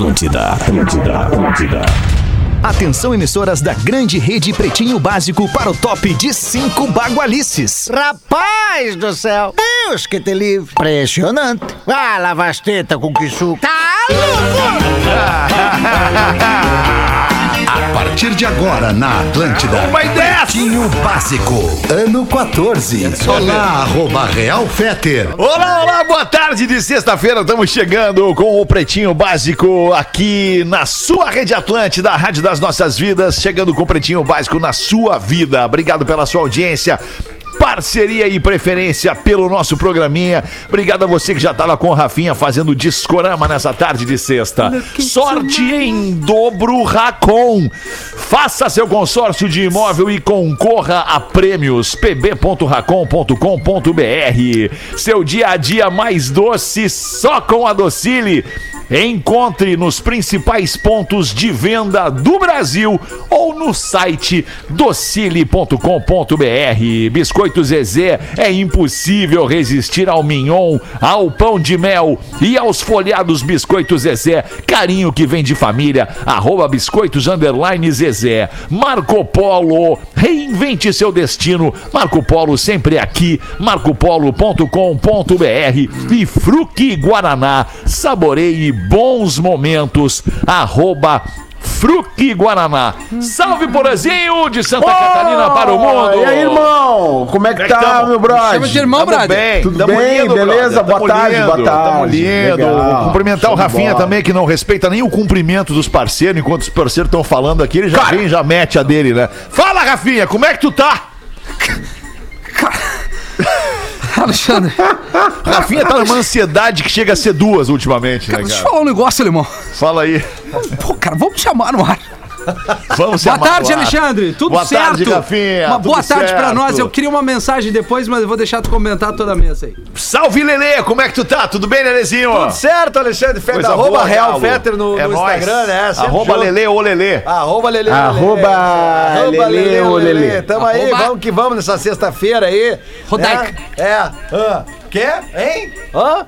Atlântida, Atlântida, Atlântida. Atenção, emissoras da grande rede Pretinho Básico para o top de cinco bagualices. Rapaz do céu! Deus que te livre! Impressionante! Ah, lavasteta com que suco! Tá A partir de agora na Atlântida. Uma ideia! Pretinho Básico, ano 14. Olá, arroba Real Feter. Olá, olá, boa tarde de sexta-feira. Estamos chegando com o Pretinho Básico aqui na sua rede Atlântida, a rádio das nossas vidas. Chegando com o Pretinho Básico na sua vida. Obrigado pela sua audiência parceria e preferência pelo nosso programinha. Obrigado a você que já tá lá com o Rafinha fazendo discorama nessa tarde de sexta. Sorte em dobro Racon. Faça seu consórcio de imóvel e concorra a prêmios pb.racon.com.br. Seu dia a dia mais doce só com a Docile. Encontre nos principais pontos de venda do Brasil ou no site docile.com.br. Biscoito Zezé é impossível resistir ao mignon, ao pão de mel e aos folhados biscoitos Zezé. Carinho que vem de família. Arroba biscoitos underline Zezé. Marco Polo, reinvente seu destino. Marco Polo sempre aqui. marcopolo.com.br e Fruque Guaraná. Saboreie bons momentos. Arroba Fruque Guaraná. Salve, Porazinho de Santa Catarina para o mundo. E aí, irmão? Como é que Como é que tá, tamo? meu brother? Chama de irmão, brother. bem, Tudo tamo bem? lindo, Beleza? Boa tarde, lindo, boa tarde. Tamo lindo. Legal. Cumprimentar Show o Rafinha também, que não respeita nem o cumprimento dos parceiros, enquanto os parceiros estão falando aqui, ele já vem e já mete a dele, né? Fala, Rafinha, como é que tu tá? Alexandre, Rafinha tá numa ansiedade que chega a ser duas ultimamente, né, deixa eu cara? falar um negócio, alemão. Fala aí. Pô, cara, vamos chamar no ar. Vamos Boa tarde. Alexandre. Tudo Boa certo? tarde, Rafinha. Uma Tudo boa tarde pra nós. Eu queria uma mensagem depois, mas eu vou deixar tu comentar toda a mesa aí. Salve, Lelê, como é que tu tá? Tudo bem, Lelezinho? Tudo certo, Alexandre Fetter. Arroba boa, Real. Fetter no, É no. Instagram, né? Sempre Arroba junto. Lelê ou Lelê. Arroba Lelê. Arroba ô Lelê. Lelê. Tamo aí, Arroba- vamos que vamos nessa sexta-feira aí. Rodaica. né? É. Ah. Quer? Hein? Hã?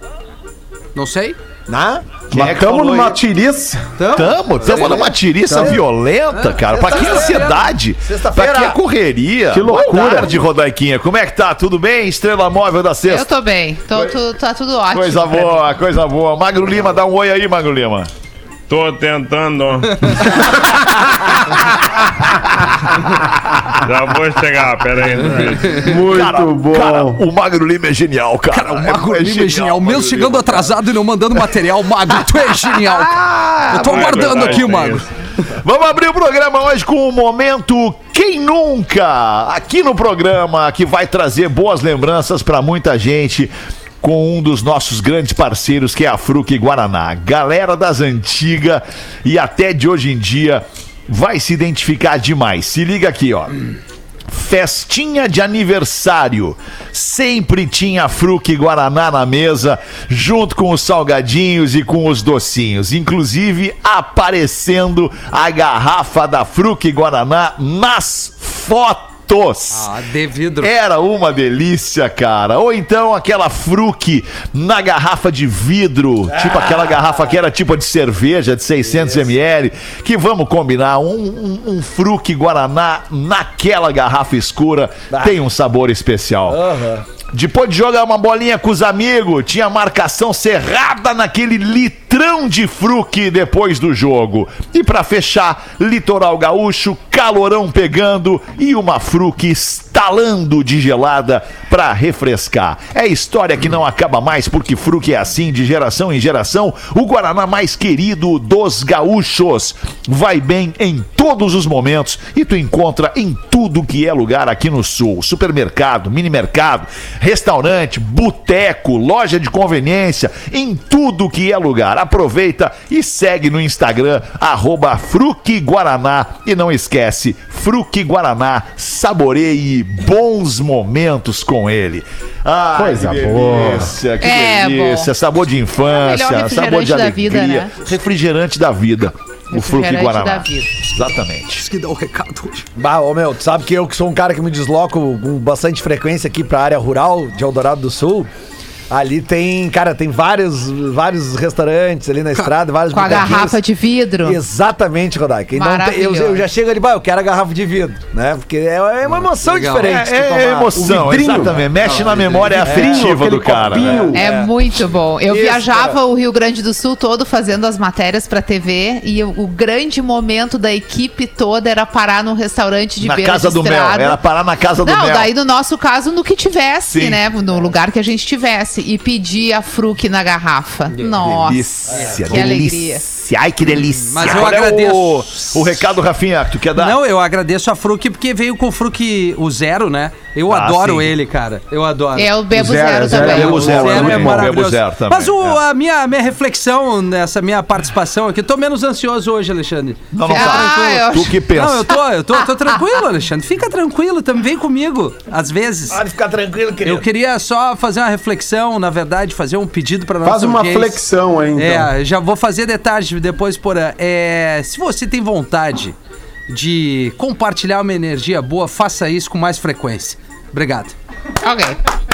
Não sei? Né? É Mas que tamo numa aí? tiriça. Tamo, tamo numa tiriça violenta, cara. Pra que ansiedade? Pra que correria? Que loucura. Boa tarde, Rodaiquinha. Como é que tá? Tudo bem? Estrela móvel da Eu sexta. tô bem, tô, tu- tá tudo ótimo. Coisa boa, coisa boa. Magro Lima, dá um oi aí, Magro Lima. Tô tentando. Já vou chegar, pera aí. Muito Cara, bom. cara, o Magro Lima é genial, cara. O Magro Lima é genial. Magro Mesmo chegando Lima. atrasado e não mandando material, Magro, tu é genial. cara. Eu tô é aguardando aqui o Magro. isso. Vamos abrir o programa hoje com o momento Quem Nunca? Aqui no programa que vai trazer boas lembranças pra muita gente com um dos nossos grandes parceiros que é a Fruc Guaraná. Galera das antigas e até de hoje em dia vai se identificar demais. Se liga aqui, ó. Festinha de aniversário. Sempre tinha fruque Guaraná na mesa, junto com os salgadinhos e com os docinhos. Inclusive aparecendo a garrafa da fruque Guaraná nas fotos. Ah, de vidro. Era uma delícia, cara. Ou então aquela fruque na garrafa de vidro, tipo aquela garrafa que era tipo de cerveja de 600 ml, que vamos combinar, um, um, um fruque Guaraná naquela garrafa escura tem um sabor especial. Depois de jogar uma bolinha com os amigos, tinha marcação cerrada naquele litrão de fruque depois do jogo. E pra fechar, litoral gaúcho, calorão pegando e uma fruque estalando de gelada pra refrescar. É história que não acaba mais porque fruque é assim de geração em geração, o guaraná mais querido dos gaúchos. Vai bem em todos os momentos e tu encontra em tudo que é lugar aqui no sul. Supermercado, mini mercado, restaurante, boteco, loja de conveniência, em tudo que é lugar. Aproveita e segue no Instagram, arroba Fruque Guaraná. E não esquece, Fruque Guaraná, saboreie bons momentos com ele. Ai, Coisa que boa. delícia, que É, delícia. bom. Sabor de infância, É sabor de refrigerante da alegria. vida, né? Refrigerante da vida. O Fruque Refrigerante Guaraná. da vida. Exatamente. Isso que dá o recado hoje. Bah, ô meu, tu sabe que eu que sou um cara que me desloco com bastante frequência aqui pra área rural de Eldorado do Sul. Ali tem, cara, tem vários, vários restaurantes ali na estrada, vários Com a garrafa de vidro. Exatamente, não tem- eu, eu já chego ali, "Bah, eu quero a garrafa de vidro, né? Porque é, é uma emoção Legal. diferente. É, é emoção, vidrinho. exatamente. Mexe na memória afetiva aquele do cara. copinho. né? É, muito bom. Eu Isso, viajava o Rio Grande do Sul todo fazendo as matérias pra TV e o, o grande momento da equipe toda era parar num restaurante de Na beira casa de do mel. Era parar na casa do Não, mel. daí no nosso caso, no que tivesse, Sim. né? No lugar que a gente tivesse. E pedir a fruque na garrafa. Nossa. Delícia, que alegria. delícia. Ai, que delícia. Mas eu Qual é agradeço. o, o recado, Rafinha, que tu quer dar? Não, eu agradeço a Fruc porque veio com o Fruc o zero, né? Eu Ah, adoro sim. ele, cara. Eu adoro. Eu bebo Zero, zero, zero, também. bebo zero, é muito bom, maravilhoso. bebo zero também, Mas o- é. a minha, minha reflexão nessa minha participação aqui, eu tô menos ansioso hoje, Alexandre. Não, não Ah, eu Tu que pensa. Não, eu tô, eu tô, eu tô tranquilo, Alexandre. Fica tranquilo, também vem comigo, às vezes. Pode ficar tranquilo, querido. Eu queria só fazer uma reflexão, na verdade, fazer um pedido para nossa Faz uma audiência. flexão aí, então. É, já vou fazer detalhes depois, Porã. É, se você tem vontade de compartilhar uma energia boa, faça isso com mais frequência. Obrigado. Ok.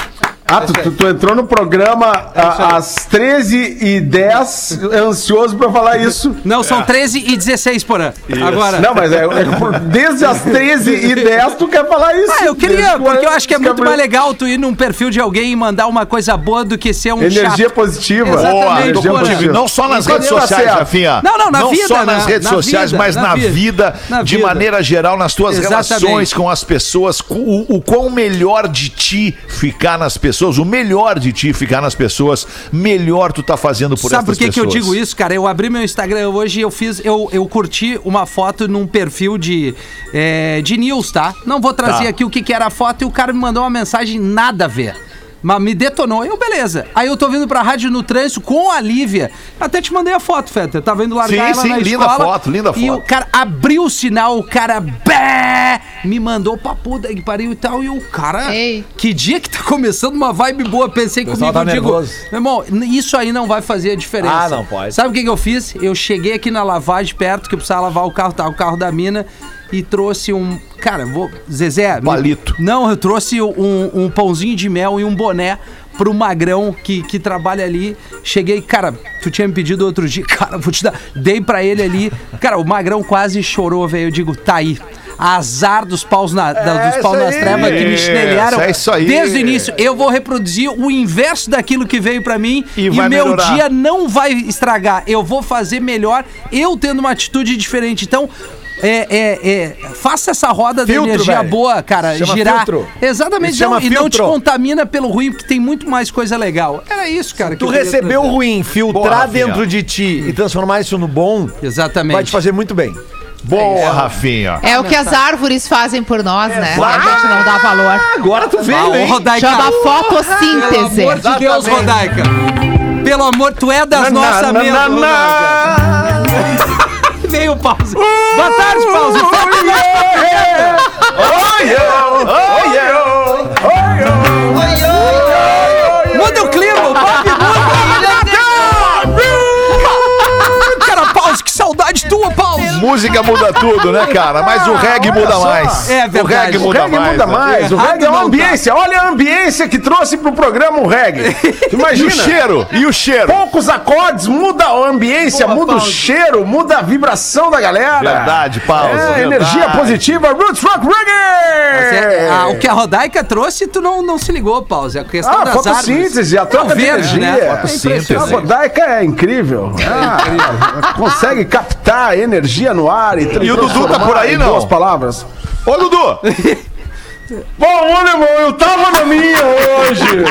Ah, tu, tu- tu entrou no programa a- às 13h10, ansioso pra falar isso. Não, são 13 e 16, Porã. Agora. Não, mas é, é por- desde as 13h10 tu quer falar isso. Ah, eu queria, Desde porque eu acho que é muito mais legal tu ir num perfil de alguém e mandar uma coisa boa do que ser um Energia chato. positiva. Exatamente, Boa, Energia. Não só nas Enquanto redes sociais. Rafinha. Não, não, na vida, só nas né? redes Na sociais, vida, mas na na vida. vida, Na de vida. maneira geral, nas tuas Exatamente. relações com as pessoas, o, o quão melhor de ti ficar nas pessoas, o melhor de ti ficar nas pessoas, melhor tu tá fazendo por Sabe por essas que, que eu pessoas. digo isso, cara? Eu abri meu Instagram hoje e eu fiz. Eu, eu curti uma foto num perfil de, é, de news, tá? Não vou trazer Tá. aqui o que, que era a foto e o cara me mandou uma mensagem nada a ver. Mas me detonou. Eu, beleza. Aí eu tô vindo pra rádio no trânsito com a Lívia. Até te mandei a foto, Feta. Eu tava indo largar Sim, ela sim, na linda escola. foto, linda E o foto. cara abriu o sinal, o cara bé, me mandou pra puta que pariu e tal. E o cara, Ei. que dia que tá começando uma vibe boa, pensei pessoal comigo, tá eu digo, nervoso. meu irmão, isso aí não vai fazer a diferença. Ah, não pode. Sabe o que, que eu fiz? Eu cheguei aqui na lavagem perto, que eu precisava lavar o carro, tá? O carro da mina. E trouxe um. Cara, vou. Zezé. me- Palito. Não, eu trouxe um, um pãozinho de mel e um boné pro Magrão que, que trabalha ali. Cheguei, cara, tu tinha me pedido outro dia. Cara, vou te dar. Dei pra ele ali. Cara, o Magrão quase chorou, velho. Eu digo, tá aí. Azar dos paus, na, da- dos paus nas trevas que me chinelharam É isso aí. desde o início. Eu vou reproduzir o inverso daquilo que veio pra mim E e, meu melhorar. dia não vai estragar. Eu vou fazer melhor, eu tendo uma atitude diferente. Então, é, é, é, faça essa roda Filtro, de energia velho. boa, cara, Chama girar. filtro. Exatamente, não, e não te contamina pelo ruim, porque tem muito mais coisa legal. Era isso, cara. Tu recebeu o ruim, Boa, filtrar Rafinha. dentro de ti e transformar isso no bom, Exatamente. vai te fazer muito bem. Boa, Rafinha. É o que as árvores fazem por nós, né? A gente não dá valor. Agora tu Ah, veio, ô, hein? Rodaica, Chama Pelo fotossíntese. amor de Deus, Rodaica. Pelo amor, tu é das nossas mesmo. Veio o pause. Boa tarde, pause. Muda o clima, o Bob muda. Cara, pause, que saudade tua. Música muda tudo, né, cara? Mas o reggae muda mais. É O verdade. reggae O muda O reggae mais. muda né? mais. O reggae é uma tá. ambiência. Olha a ambiência que trouxe pro programa o reggae. Tu E o Imagina. cheiro? E o cheiro? Poucos acordes, muda a ambiência, Porra, muda o Paulo. cheiro, muda a vibração da galera. Verdade, Paulo. É, verdade. energia positiva, Roots Rock Reggae! É, ah, o que a Rodaica trouxe, tu não, não se ligou, pause. A questão Ah, das árvores. fotossíntese, a troca É o de verde, energia. né? Fotossíntese. A Rodaica é incrível. Ah, consegue captar energia no ar e E o Dudu tá por aí, não? Duas palavras. Ô, Dudu! Bom, olha, irmão, eu tava na minha hoje.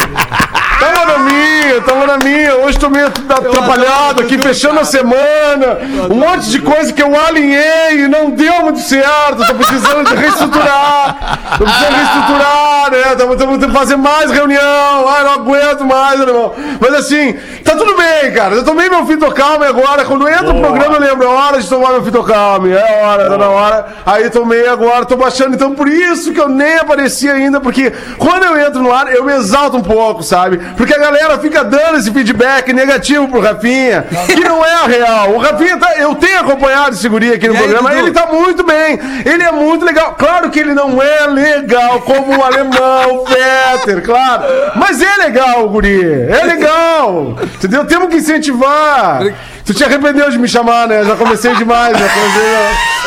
Tava na minha, tava na minha. Hoje tô meio atrapalhado aqui, fechando a semana. Um monte de coisa que eu alinhei e não deu muito certo. Tô precisando de reestruturar. Tô precisando reestruturar, né? Tamo, tamo tendo que fazer mais reunião. Ai, não aguento mais, irmão. Mas assim, tá tudo bem, cara. Eu tomei meu fitocalme agora. Quando entra no programa, eu lembro. É hora de tomar meu fitocalme. É hora, tá na hora. Aí tomei agora, tô baixando. Então, por isso que eu nem apareci ainda, porque quando eu entro no ar, eu me exalto um pouco, sabe? Porque a galera fica dando esse feedback negativo pro Rafinha, que não é a real. O Rafinha, tá, eu tenho acompanhado esse guri aqui no aí, programa, Dudu? ele tá muito bem. Ele é muito legal. Claro que ele não é legal como o alemão, o Peter, claro. Mas é legal, o guri. É legal. Entendeu? Temos que incentivar. Tu te arrependeu de me chamar, né? Já comecei demais, já comecei.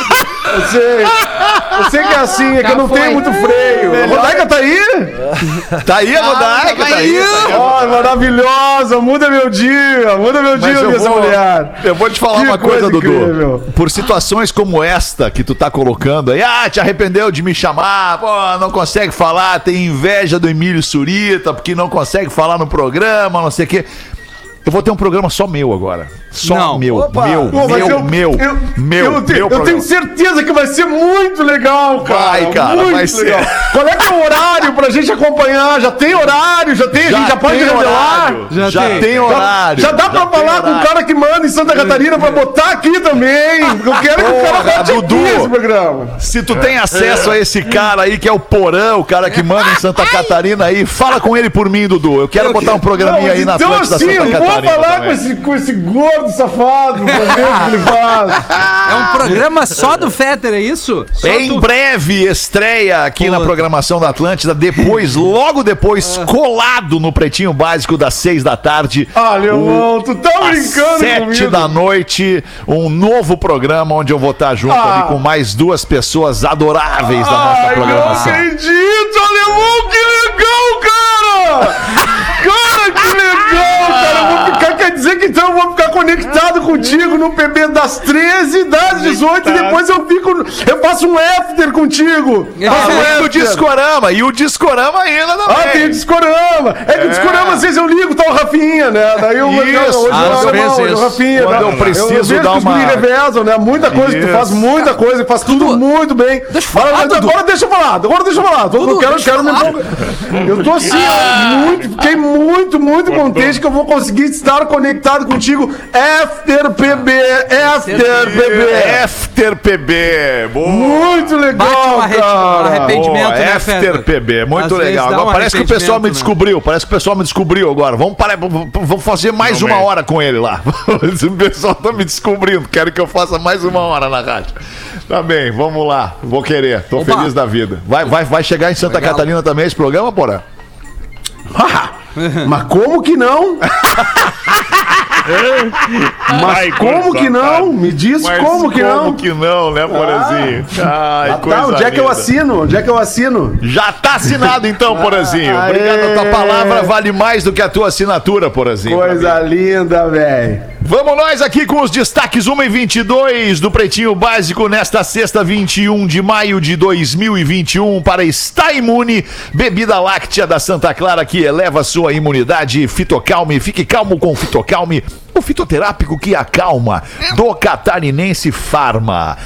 Eu sei. Eu sei que é assim, é que eu não foi. tenho muito freio. A Rodaica tá aí? Tá aí a Rodaica, tá aí. tá Ó, maravilhosa, muda meu dia, muda meu dia, minha mulher. eu vou te falar Que uma coisa, coisa Dudu. Por situações como esta que tu tá colocando aí, ah, te arrependeu de me chamar, pô, não consegue falar, tem inveja do Emílio Surita, porque não consegue falar no programa, não sei o quê. Eu vou ter um programa só meu agora. Só Não. meu, Opa. meu, Pô, meu, eu- meu, eu, meu, eu, te- meu eu tenho certeza que vai ser muito legal, cara. Vai, cara, muito vai ser. legal. Qual é que é o horário pra gente acompanhar? Já tem horário, já tem, a gente já pode revelar. horário, Já Já, tem. tem, horário. Já dá pra tem falar com o horário. cara que manda em Santa Catarina pra botar aqui também. Eu quero que o cara Porra, bote Dudu. aqui esse programa. Se tu tem acesso a esse cara aí, que é o Porã, o cara que manda em Santa Catarina aí, fala com ele por mim, Dudu. Eu quero botar um programinha Não, aí na então Atlântida assim, Santa eu vou Catarina. falar também. com esse, com esse gordo safado pra ver o que ele faz. É um programa só do Fetter, é isso? Só Em do- breve estreia aqui Pô. na programação da Atlântida, depois, logo depois, colado no Pretinho Básico das seis da tarde. Ah, Leomão, tu tá brincando sete comigo. da noite, um novo programa onde eu vou estar junto Ah. ali com mais duas pessoas adoráveis da nossa Ai, não programação. acredito, alemão, que legal, cara! Cara, que legal, cara! Eu vou ficar, quer dizer que então eu vou ficar conectado contigo no PB das 13, das 18 e depois eu fico. Eu faço um after contigo! Faço um Além do after. Discorama, e o Discorama ainda também. Ah, tem o Discorama! É que o Discorama, às vezes eu ligo, tá o Rafinha, né? Daí eu Isso. hoje Às o alemão, vezes. hoje é o Rafinha. Quando né? eu preciso dar os uma- revezam, né? Muita coisa que tu Isso. faz, muita coisa, faz tudo muito bem. Deixa eu falar, Agora-. Agora deixa eu falar, agora deixa eu falar. Eu quero, eu quero falar. Eu tô assim, ó, muito, fiquei muito, muito contente que eu vou conseguir estar conectado contigo. After PB, After PB. After PB. Boa. Muito legal, Bate cara. arrependimento, Boa, né, After? PB, muito legal. Agora parece que o pessoal me né? descobriu, parece que o pessoal me descobriu agora. Vamos, parar, vamos fazer mais Não uma hora com ele lá. o pessoal tá me descobrindo, quero que eu faça mais uma hora na rádio. Tá bem, vamos lá. Vou querer, tô Opa. feliz da vida. Vai, vai, vai chegar em Santa Legal. Catarina também esse programa, porra? Mas como que não? Mas Ai, como que não? Me diz Mas como que não? Como que não, né, Porazinho? Ai, Ah, tá, onde é que eu assino? Onde é que eu assino? Já tá assinado então, Porazinho. Aê. Obrigado, a tua palavra vale mais do que a tua assinatura, Porazinho. Coisa linda, velho. Vamos nós aqui com os destaques 1 e 22 do Pretinho Básico nesta sexta, 21 de maio de 2021 para Está Imune, bebida láctea da Santa Clara que eleva sua imunidade. Fitocalme, fique calmo com Fitocalme, o fitoterápico que acalma, do Catarinense Farma.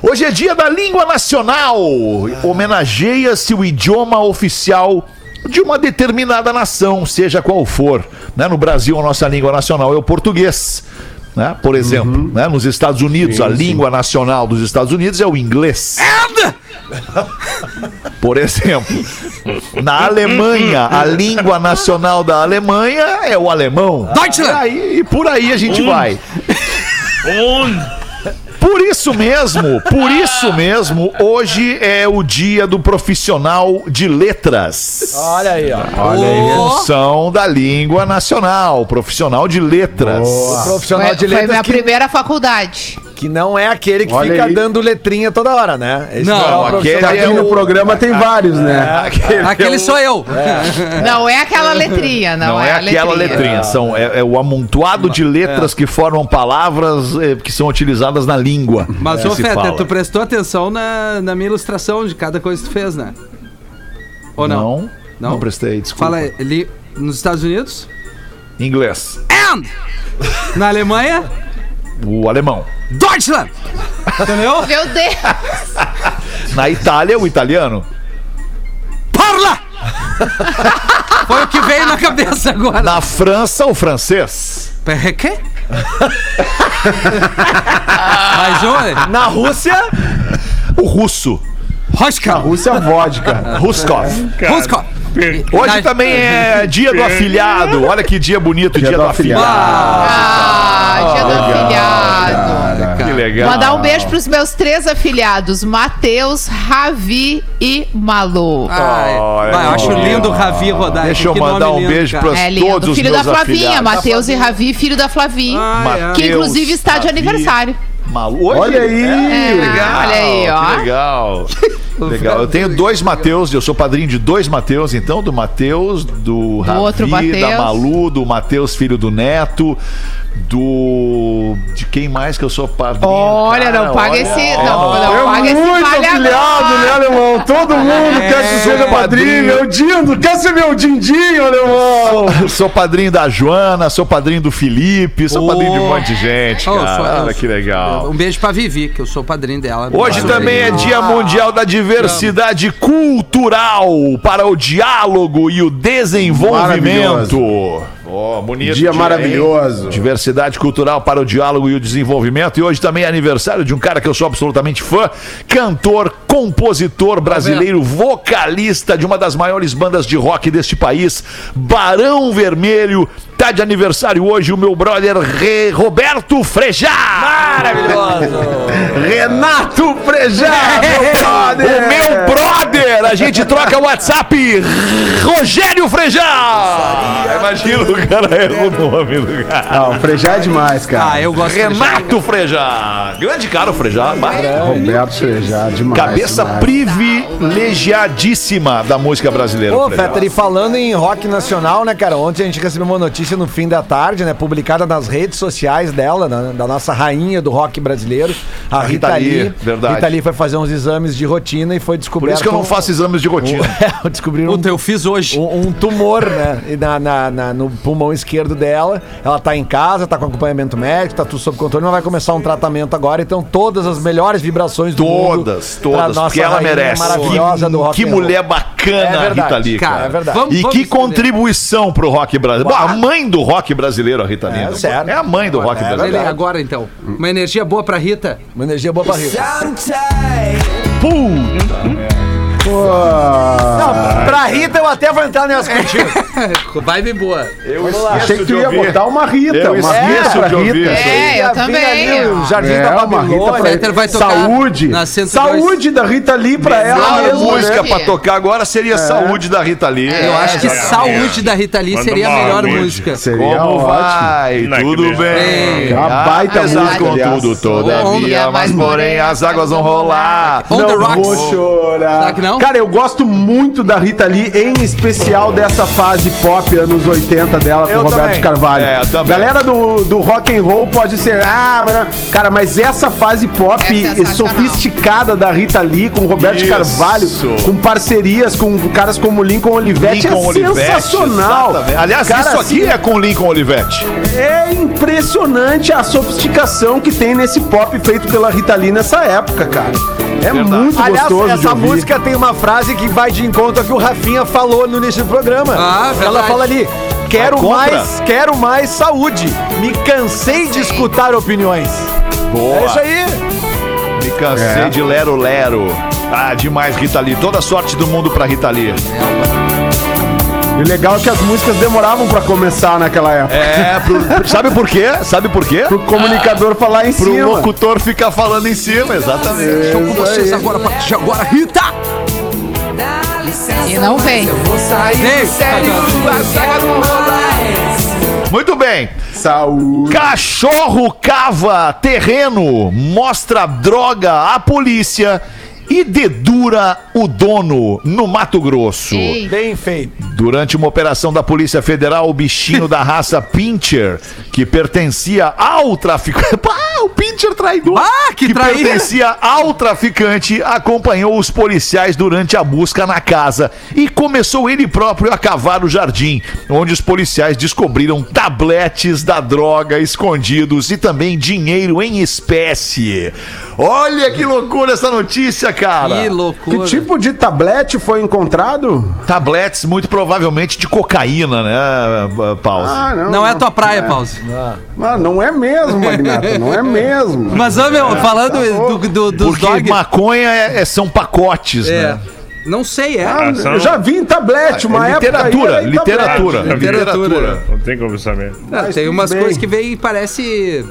Hoje é dia da língua nacional. Homenageia-se o idioma oficial de uma determinada nação, seja qual for. Né? No Brasil, a nossa língua nacional é o português. Né? Por exemplo, né? nos Estados Unidos, a língua nacional dos Estados Unidos é o inglês. Por exemplo, na Alemanha, a língua nacional da Alemanha é o alemão. Deutschland! E, aí, e por aí a gente vai. Por isso mesmo, por isso mesmo, hoje é o dia do profissional de letras. Olha aí, ó. Em função da língua nacional, profissional de letras. O profissional Foi, de foi minha letras que, primeira faculdade. Que não é aquele que Olha fica aí. dando letrinha toda hora, né? Esse Não, é o aquele profissional é Aqui de no o- programa tem vários, né? Aquele, Aquele sou eu. Não é aquela letrinha, não, Não, é, a aquela letrinha, são, é, é o amontoado de letras que formam palavras eh, que são utilizadas na língua. Mas, que ô se fala. tu prestou atenção na, na minha ilustração de cada coisa que tu fez, né? Ou não? Não, não, Não? prestei, desculpa. Fala ali nos Estados Unidos. Inglês. And! Na Alemanha, O alemão. Deutschland! Entendeu? Meu Deus! Na Itália, o italiano. Parla! Foi o que veio na cabeça agora. Na França, o francês. Pera, quê? Mais um? Na Rússia, O russo. Roska. Rússia vodka. Ruskov. Ruska. Hoje também é dia do afilhado. Olha que dia bonito, dia, Dia do, do afilhado. Ah, dia do afilhado. Que legal. Mandar um beijo pros meus três afilhados, Matheus, Ravi e Malu. Eu acho lindo o Ravi rodar. Deixa eu mandar um beijo cara. pra É todos os filho da Flavinha, afilhados. Matheus e Ravi, filho da Flavinha. Ai, ai. que inclusive está de aniversário. Malu. Hoje? Olha aí. É, Legal, olha aí, ó. Que legal. Legal. Eu tenho dois Mateus, eu sou padrinho de dois Mateus, então, do Mateus, do Ravi, outro da. Malu, do Mateus, filho do Neto, do. De quem mais que eu sou padrinho? Olha, cara? não paga Olha, esse. ó. Não, não É paga esse muito afiliado, né, alemão? Todo mundo quer que sou seja padrinho. padrinho. Meu Dindo, quer ser meu dindinho, alemão? Sou padrinho da Joana, sou padrinho do Felipe, sou Oh. padrinho de um monte de gente, Oh, cara. sou- Olha que sou- legal. Um beijo pra Vivi, que eu sou padrinho dela. Hoje também é Dia Mundial da Diversidade Cultural para o diálogo e o desenvolvimento. Ó, bonito. Dia hein? maravilhoso. Diversidade cultural para o diálogo e o desenvolvimento. E hoje também é aniversário de um cara que eu sou absolutamente fã, cantor, compositor brasileiro, vocalista de uma das maiores bandas de rock deste país, Barão Vermelho. Tá de aniversário hoje o meu brother Re- Roberto Frejá. Maravilhoso. Renato Frejá, A gente troca o WhatsApp Rogério Frejá! Imagina o cara erra o nome do cara. Ah, o Frejá é demais, cara. Ah, eu gosto de Renato Frejá! Grande cara o Frejá. Roberto Frejá, demais. Cabeça demais. privilegiadíssima da música brasileira. Ô. Fetter, e falando em rock nacional, né, cara? Ontem a gente recebeu uma notícia no fim da tarde, né? Publicada nas redes sociais dela, da, da nossa rainha do rock brasileiro, a, Rita, Rita Lee, verdade. Rita Lee foi fazer uns exames de rotina e foi Por descoberto. isso que eu não faço exames de rotina. Um, descobriram um, Puta, eu fiz hoje. um, um tumor, né? e Na, na- na- no pulmão esquerdo dela. Ela tá em casa, tá com acompanhamento médico, tá tudo sob controle, mas vai começar um tratamento agora. Então, todas as melhores vibrações do mundo. Todas, pra todas, nossa porque ela merece. Maravilhosa que, do rock que mulher bacana, É verdade, Rita Lee, cara. cara. É verdade. Vamos- E vamos que contribuição pro rock brasileiro. Bom, a mãe do rock brasileiro, a Rita Lee. É. É a mãe do rock É Ele, brasileiro. agora então. Uma energia boa pra Rita. Uma energia boa pra Rita. Não, pra Rita eu até vou entrar nessa contigo. Vibe boa. Eu Achei que tu ia botar uma Rita, Eu uma esqueço Rita pra de ouvir Rita. É, eu Vinha também. ali no Jardim É, da Babilônia. vai tocar Saúde. na 102. Saúde da Rita Lee pra ela mesmo, né? música pra tocar agora seria Saúde da Rita Lee. Eu acho que Saúde da Rita Lee Manda seria a melhor música. música. Seria Como ótimo. vai? Não, Tudo bem. É uma baita música, com aliás. tudo, todavia, mas porém as águas vão rolar. On the não Rocks. vou chorar. Será que não? Cara, eu gosto muito da Rita Lee, em especial dessa fase pop anos 80 dela com Eu o Roberto também. Carvalho. É. Galera do, do rock and roll pode ser, ah, mas não- cara, mas essa fase pop É sensacional. sofisticada da Rita Lee com o Roberto Isso. Carvalho, com parcerias com caras como Lincoln Olivetti, Lincoln é Olivetti, sensacional. exatamente. Aliás, Cara, isso aqui assim, é com Lincoln Olivetti. é impressionante a sofisticação que tem nesse pop feito pela Rita Lee nessa época, cara. É Verdade. muito Aliás, gostoso essa ouvir. música tem uma frase que vai de encontro ao que o Rafinha falou no início do programa. Ah, Ela verdade. fala ali: quero mais, quero mais saúde. Me cansei de escutar opiniões. Boa. É isso aí. Me cansei É. de lero lero. Ah, demais, Rita Lee. Toda sorte do mundo pra Rita Lee. E o legal é que as músicas demoravam pra começar naquela época. É, pro- sabe por quê? Sabe por quê? Pro comunicador falar em Pro cima. locutor ficar falando em cima, exatamente. Estou com vocês agora, a partir de agora, Rita! E não vem. Muito bem. Saúde. Cachorro cava terreno, mostra droga à polícia e dedura o dono no Mato Grosso. Ei. Bem feito. Durante uma operação da Polícia Federal, o bichinho da raça Pinscher, que pertencia ao traficante. Pá, o Pinscher traidor! Ah, que traíra. pertencia ao traficante, acompanhou os policiais durante a busca na casa e começou ele próprio a cavar o jardim, onde os policiais descobriram tabletes da droga escondidos e também dinheiro em espécie. Olha que loucura essa notícia, cara! Que Que loucura. tipo de tablete foi encontrado? Tabletes muito provavelmente de cocaína, né, Pause? Ah, não. Não é a tua praia, Pause. Ah, não é mesmo, Magnata. Não é mesmo. Mas, ô, meu, falando do, do- dos Porque dog... maconha é- é- são pacotes, É. né? Não sei, é. Ah, são- Eu já vi em tablete, uma É época. literatura, aí era em literatura, tablete. Literatura. Não tem como saber. Ah, Mas tem umas bem. coisas que vem e parece.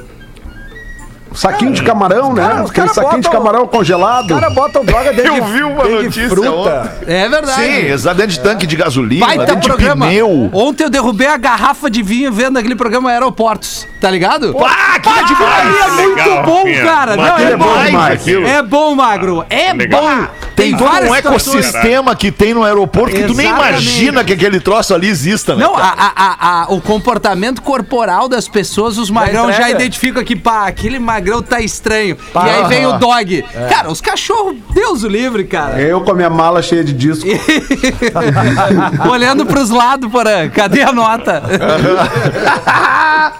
Saquinho de camarão, né? cara- os Aquele cara saquinho de botam- camarão congelado. Os caras botam droga dentro Eu de, vi uma dentro de notícia fruta. É verdade. Sim, exato, dentro de tanque de gasolina, Baita dentro de programa. pneu. Ontem eu derrubei a garrafa de vinho vendo aquele programa Aeroportos, tá ligado? Ah, que ali é muito Legal, bom, Rafinha. cara. Não, aquilo é é bom bom demais. aquilo. É bom, Magro. É Legal. bom. Tem todo um situações. ecossistema que tem no aeroporto que tu nem Exatamente. imagina que aquele troço ali exista, né? Não, cara? a, a- a- o comportamento corporal das pessoas, os magrão já entrega. identificam que, pá, aquele magrão tá estranho. E aí vem o dog. Cara, os cachorros, Deus o livre, cara. Eu com a minha mala cheia de disco. Olhando pros lados, porã. Cadê a nota?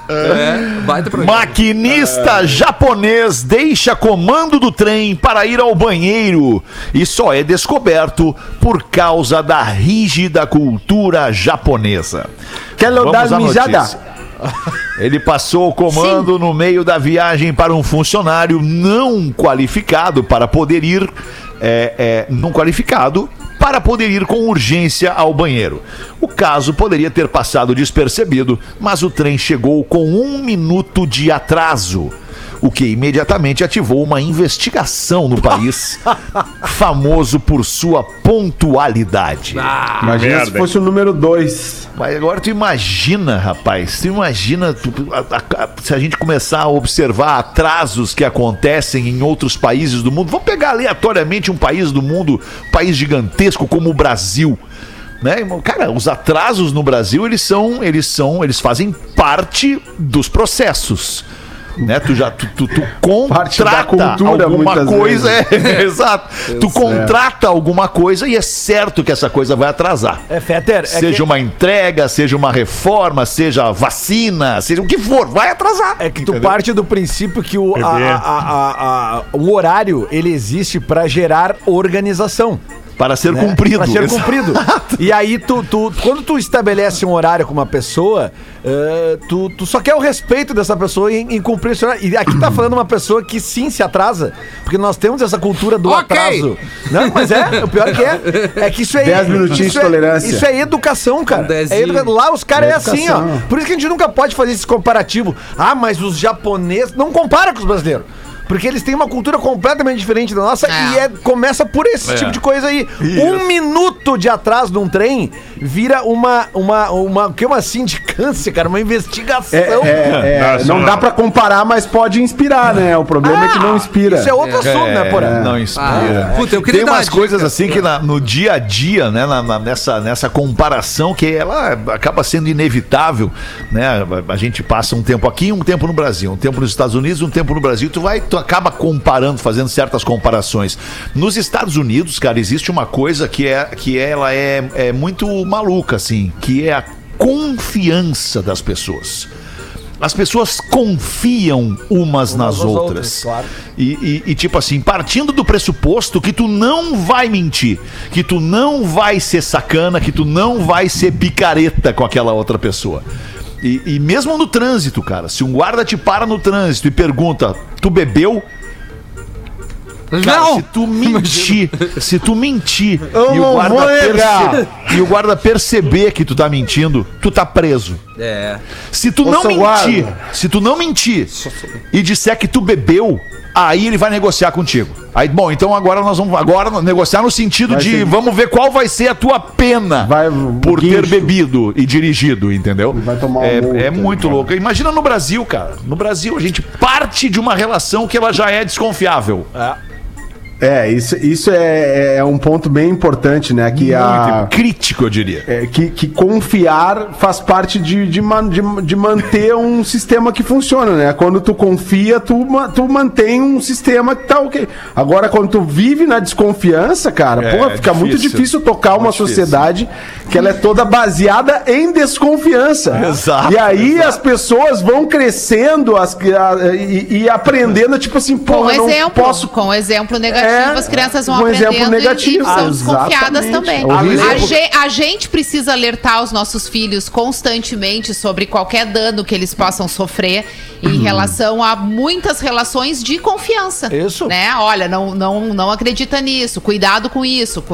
é, baita programa. Maquinista japonês deixa comando do trem para ir ao banheiro e só é descoberto por causa da rígida cultura japonesa. Quero Vamos dar mijada. notícia. Ele passou o comando no meio da viagem para um funcionário não qualificado para poder ir. É, é, não qualificado para poder ir com urgência ao banheiro. O caso poderia ter passado despercebido, mas o trem chegou com um minuto de atraso. O que imediatamente ativou uma investigação no país, famoso por sua pontualidade. Imagina se merda. fosse o número 2. Mas agora tu imagina, rapaz, tu imagina tu- a- a- a- se a gente começar a observar atrasos que acontecem em outros países do mundo. Vamos pegar aleatoriamente um país do mundo, um país gigantesco como o Brasil. Né? Cara, os atrasos no Brasil, eles são, eles são, eles fazem parte dos processos. Né? Tu já tu, tu, tu contrata cultura, alguma coisa, vezes. é, exato. Tu contrata alguma coisa e é certo que essa coisa vai atrasar. É, Fetter, é Seja que, uma entrega, seja uma reforma, seja vacina, seja o que for, vai atrasar. é que tu parte do princípio que o, a- Bebê. a- a- a- o horário ele existe pra gerar organização. Para ser né? cumprido. Pra ser Exato. cumprido. E aí, tu, tu- quando tu estabelece um horário com uma pessoa, eh, tu, tu só quer o respeito dessa pessoa em, em cumprir esse horário. E aqui tá falando uma pessoa que sim se atrasa, porque nós temos essa cultura do Ok. atraso. Não, mas é, o pior que é, é que isso é. Dez minutinhos isso de é- tolerância. Isso é educação, cara. É educa- Lá os caras é, É assim, ó. Por isso que a gente nunca pode fazer esse comparativo. Ah, mas os japoneses. Não compara com os brasileiros. Porque eles têm uma cultura completamente diferente da nossa É. e é, começa por esse tipo de coisa aí. Um minuto de atraso num trem vira uma, uma, uma, que uma sindicância, cara, uma investigação. É, é, é, não dá pra comparar, mas pode inspirar, né? O problema é que não inspira. Isso é outro assunto, né, porra? Não inspira. Ah, puta, eu queria Tem umas dica. coisas assim que na- no dia a dia, né, na- na- nessa, nessa comparação que ela acaba sendo inevitável, né? A, a gente passa um tempo aqui, um tempo no Brasil, um tempo nos Estados Unidos, um tempo no Brasil, tu vai, tu acaba comparando, fazendo certas comparações. Nos Estados Unidos, cara, existe uma coisa que é que ela é, é muito maluca assim, que é a confiança das pessoas. As pessoas confiam umas nas nas outras. outras, claro. E, e- e, tipo assim, partindo do pressuposto que tu não vai mentir, que tu não vai ser sacana, que tu não vai ser picareta com aquela outra pessoa. E, e mesmo no trânsito, cara, se um guarda te para no trânsito e pergunta, tu bebeu? Cara, Não! se tu mentir, se tu mentir Eu e o, guarda perce- e o guarda perceber que tu tá mentindo, tu tá preso. É. Se tu Ô, não mentir, guarda. se tu não mentir e disser que tu bebeu, aí ele vai negociar contigo. Aí, bom, então agora nós vamos agora negociar no sentido Vai de ser- vamos ver qual vai ser a tua pena Vai- por ter guincho. bebido e dirigido, entendeu? Vai tomar é, multa, é muito cara. louco. Imagina no Brasil, cara. No Brasil a gente parte de uma relação que ela já é desconfiável. É, isso, isso é, é um ponto bem importante, né? Que, a, Crítico, eu diria. é, que, que confiar faz parte de, de, man- de, de manter um sistema que funciona, né? Quando tu confia, tu, tu mantém um sistema que tá ok. Agora, quando tu vive na desconfiança, cara, É, porra, fica muito difícil. difícil tocar uma difícil. sociedade que ela é toda baseada em desconfiança. Exato, E aí as pessoas vão crescendo as, a- e, e aprendendo, tipo assim, Com porra, não exemplo, posso com exemplo negativo. Negativa, é as crianças vão um exemplo aprendendo e- negativo. e são Ah, desconfiadas exatamente. também. É. A, ge- a gente precisa alertar os nossos filhos constantemente sobre qualquer dano que eles possam sofrer em relação a muitas relações de confiança. Isso. Né? Olha, não, não, não acredita nisso, cuidado com isso.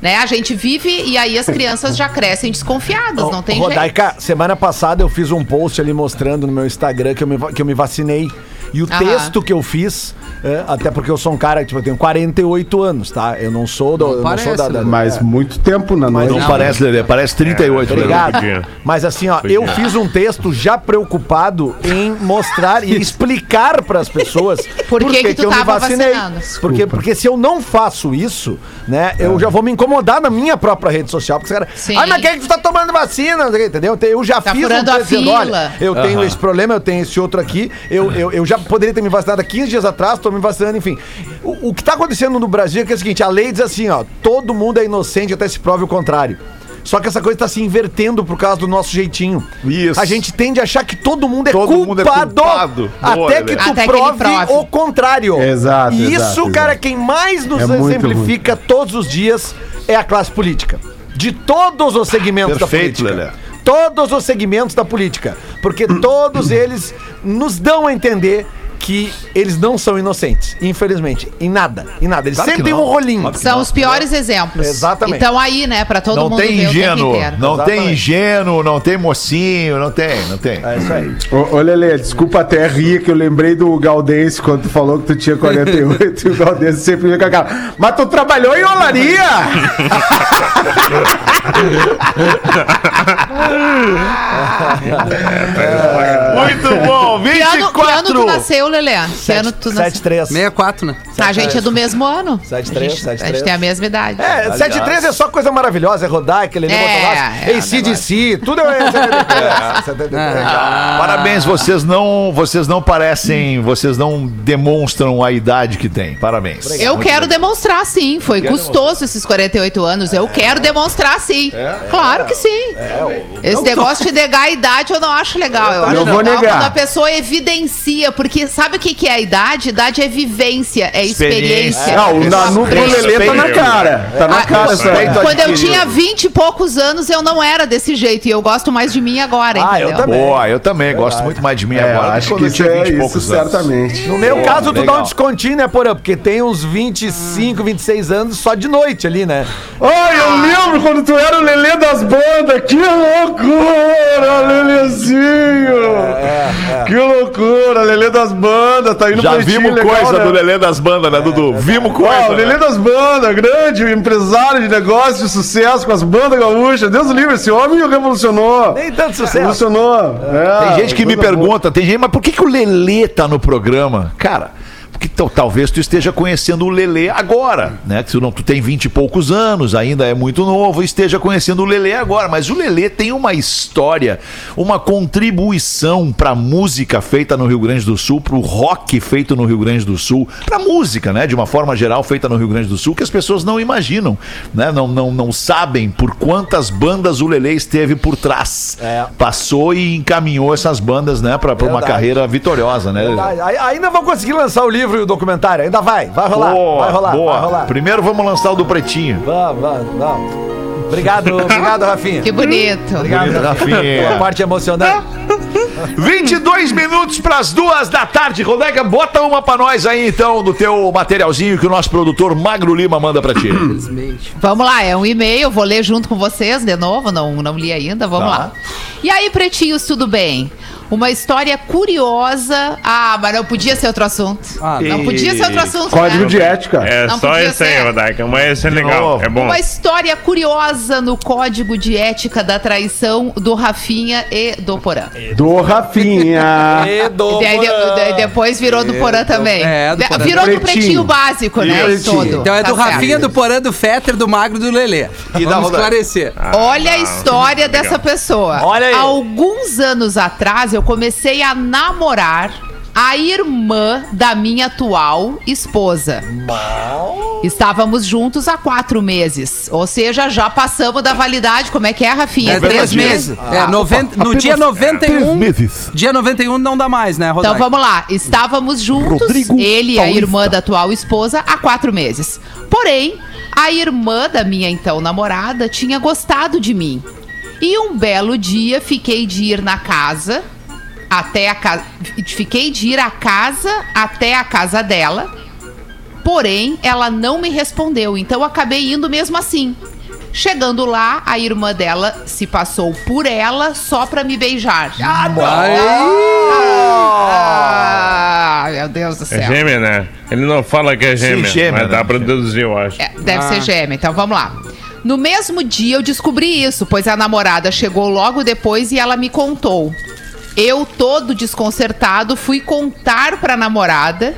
Né? A gente vive e aí as crianças já crescem desconfiadas, não tem jeito. Rodaica, semana passada eu fiz um post ali mostrando no meu Instagram que eu me, que eu me vacinei. E o Aham. texto que eu fiz, é, até porque eu sou um cara, tipo, eu tenho 48 anos, tá? Eu não sou do. Não eu não parece, sou da, da- né? Mas muito tempo na noite. Não, parece, Lelê, parece 38, Lelê. Obrigado. Mas assim, ó, eu fiz um texto já preocupado em mostrar e explicar para as pessoas Por que que tu eu me vacinei. Porque, porque se eu não faço isso, né, eu já vou me incomodar na minha própria rede social. Porque os caras, ai, mas quem é que tu tá tomando vacina? Entendeu? Então, Eu já Tá fiz a texto dizendo, olha, eu tenho esse problema, eu tenho esse outro aqui, eu, eu, eu já poderia ter me vacinado há 15 dias atrás, tô me vacinando, enfim. O, o que tá acontecendo no Brasil é que é o seguinte, a lei diz assim, ó, todo mundo é inocente até se prove o contrário. Só que essa coisa tá se invertendo por causa do nosso jeitinho. Isso. A gente tende a achar que todo mundo é, Todo culpado, mundo é culpado. Boa, até que tu Até que ele prove, prove. o contrário. Exato, E exato, isso, exato. cara, quem mais nos É muito exemplifica todos os dias é a classe política. De todos os segmentos Perfeito, da política. Lelê. Todos os segmentos da política. Porque todos eles nos dão a entender que eles não são inocentes, infelizmente. Em nada, em nada. Eles Claro sempre têm não. um rolinho. Claro São os piores exemplos. Exatamente. Então aí, né, pra todo Não mundo tem ver o tempo ingênuo, não tem Exatamente. ingênuo, não tem mocinho, não tem, não tem. É isso aí. Ô, ô Lelê, desculpa até rir, que eu lembrei do Galdense quando tu falou que tu tinha 48 e o Galdense sempre vinha com aquela. Mas tu trabalhou em olaria! Muito bom, Que ano, que ano tu 24. nasceu, Lelê? Que ano tu nasceu? 7-3. 64, né? A gente é do mesmo ano. 7-3, A gente- A 7-3. gente tem a mesma idade. É, 7-3 é só coisa maravilhosa, é rodar, aquele É, negócio é, ACDC, tudo é 73. 73. Parabéns, vocês não, vocês não parecem, vocês não demonstram a idade que tem. Parabéns. Eu quero demonstrar sim, foi custoso esses 48 anos. Eu quero demonstrar sim. Claro que sim. Esse negócio de negar a idade eu não acho legal. Eu, acho Não vou legal negar. quando a pessoa evidencia, porque sabe o que, que é a idade? Idade é vivência, é experiência. Experiência. Não, o Nanu pro Lelê tá na cara. Tá na Ah, cara essa. respeito Quando eu tinha 20 e poucos anos, eu não era desse jeito. E eu gosto mais de mim agora, Ah, eu entendeu? também. Boa, eu também gosto muito mais de mim É, agora. acho quando que eu isso tinha é 20 e isso, poucos anos. certamente. No meu Boa, caso, tu dá legal. um descontinho, né, Porã? Porque tem uns 25, 26 anos só de noite ali, né? Ai, eu lembro quando tu era o Lelê das bandas. Que loucura, Lelezinho. Que loucura, Lelê das bandas. Tá indo Já vimos legal, coisa né? do Lelê das bandas, né, Dudu? Vimos Ah, coisa. o Lelê né? das bandas, grande empresário de negócio de sucesso com as bandas gaúchas. Deus livre, esse homem revolucionou. Nem tanto sucesso. Revolucionou. É, Tem gente que me coisa boa. pergunta, tem gente, mas por que, que o Lelê tá no programa? Cara, tal- talvez tu esteja conhecendo o Lelê agora, né? Que tu, não, tu tem 20 e poucos anos, ainda é muito novo, esteja conhecendo o Lelê agora. Mas o Lelê tem uma história, uma contribuição pra música feita no Rio Grande do Sul, pro rock feito no Rio Grande do Sul, pra música, né? De uma forma geral feita no Rio Grande do Sul, que as pessoas não imaginam, né? Não, não, não sabem por quantas bandas o Lelê esteve por trás. É. Passou e encaminhou essas bandas, né, pra, pra uma carreira vitoriosa, né? Ainda vão conseguir lançar o livro e o documentário. Ainda vai, vai rolar. Boa, vai rolar, boa. vai rolar. Primeiro vamos lançar o do Pretinho. Vamos, vamos, vamos. Obrigado, obrigado, Rafinha. Que bonito. Obrigado, Bonito, Rafinha. Rafinha. Pela parte emocionante. 22 minutos pras duas da tarde. Rodega, bota uma pra nós aí então do teu materialzinho que o nosso produtor Magro Lima manda pra ti. Vamos lá, é um e-mail, vou ler junto com vocês de novo, não, não li ainda, vamos Tá. lá. E aí, pretinhos, tudo bem? Uma história curiosa. Ah, mas não podia ser outro assunto. Ah, não podia ser outro assunto. Código né? de ética. É Não só esse aí. Rodaica. Mas esse é legal. É bom. Uma história curiosa no código de ética da traição do Rafinha e do Porã. Do Rafinha. E do E de- Porã. de- depois virou do Porã também. É, do Porã. Virou do Pretinho. pretinho básico, né? Pretinho. Todo. Então é Tá do certo. Rafinha, do Porã, do Fetter, do Magro e do Lelê. da Vamos esclarecer. Olha a história dessa pessoa. Olha aí. Alguns anos atrás eu comecei a namorar a irmã da minha atual esposa. Estávamos juntos há quatro meses. Ou seja, já passamos da validade. Como é que é, Rafinha? É três meses. É, noventa- no dia 91. Dia 91 não dá mais, né, Então Rodaica? vamos lá. Estávamos juntos, Rodrigo ele e a irmã da atual esposa, há quatro meses. Porém, a irmã da minha então namorada tinha gostado de mim. E um belo dia fiquei de ir na casa, até a casa. Fiquei de ir à casa até a casa dela. Porém, ela não me respondeu, então acabei indo mesmo assim. Chegando lá, a irmã dela se passou por ela só pra me beijar. Ah, Ah, meu Deus do É céu. gêmea, né? Ele não fala que é gêmea, gêmea, mas né? dá pra deduzir, eu acho. É, deve ser gêmea, então vamos lá. No mesmo dia eu descobri isso, pois a namorada chegou logo depois e ela me contou. Eu, todo desconcertado, fui contar pra namorada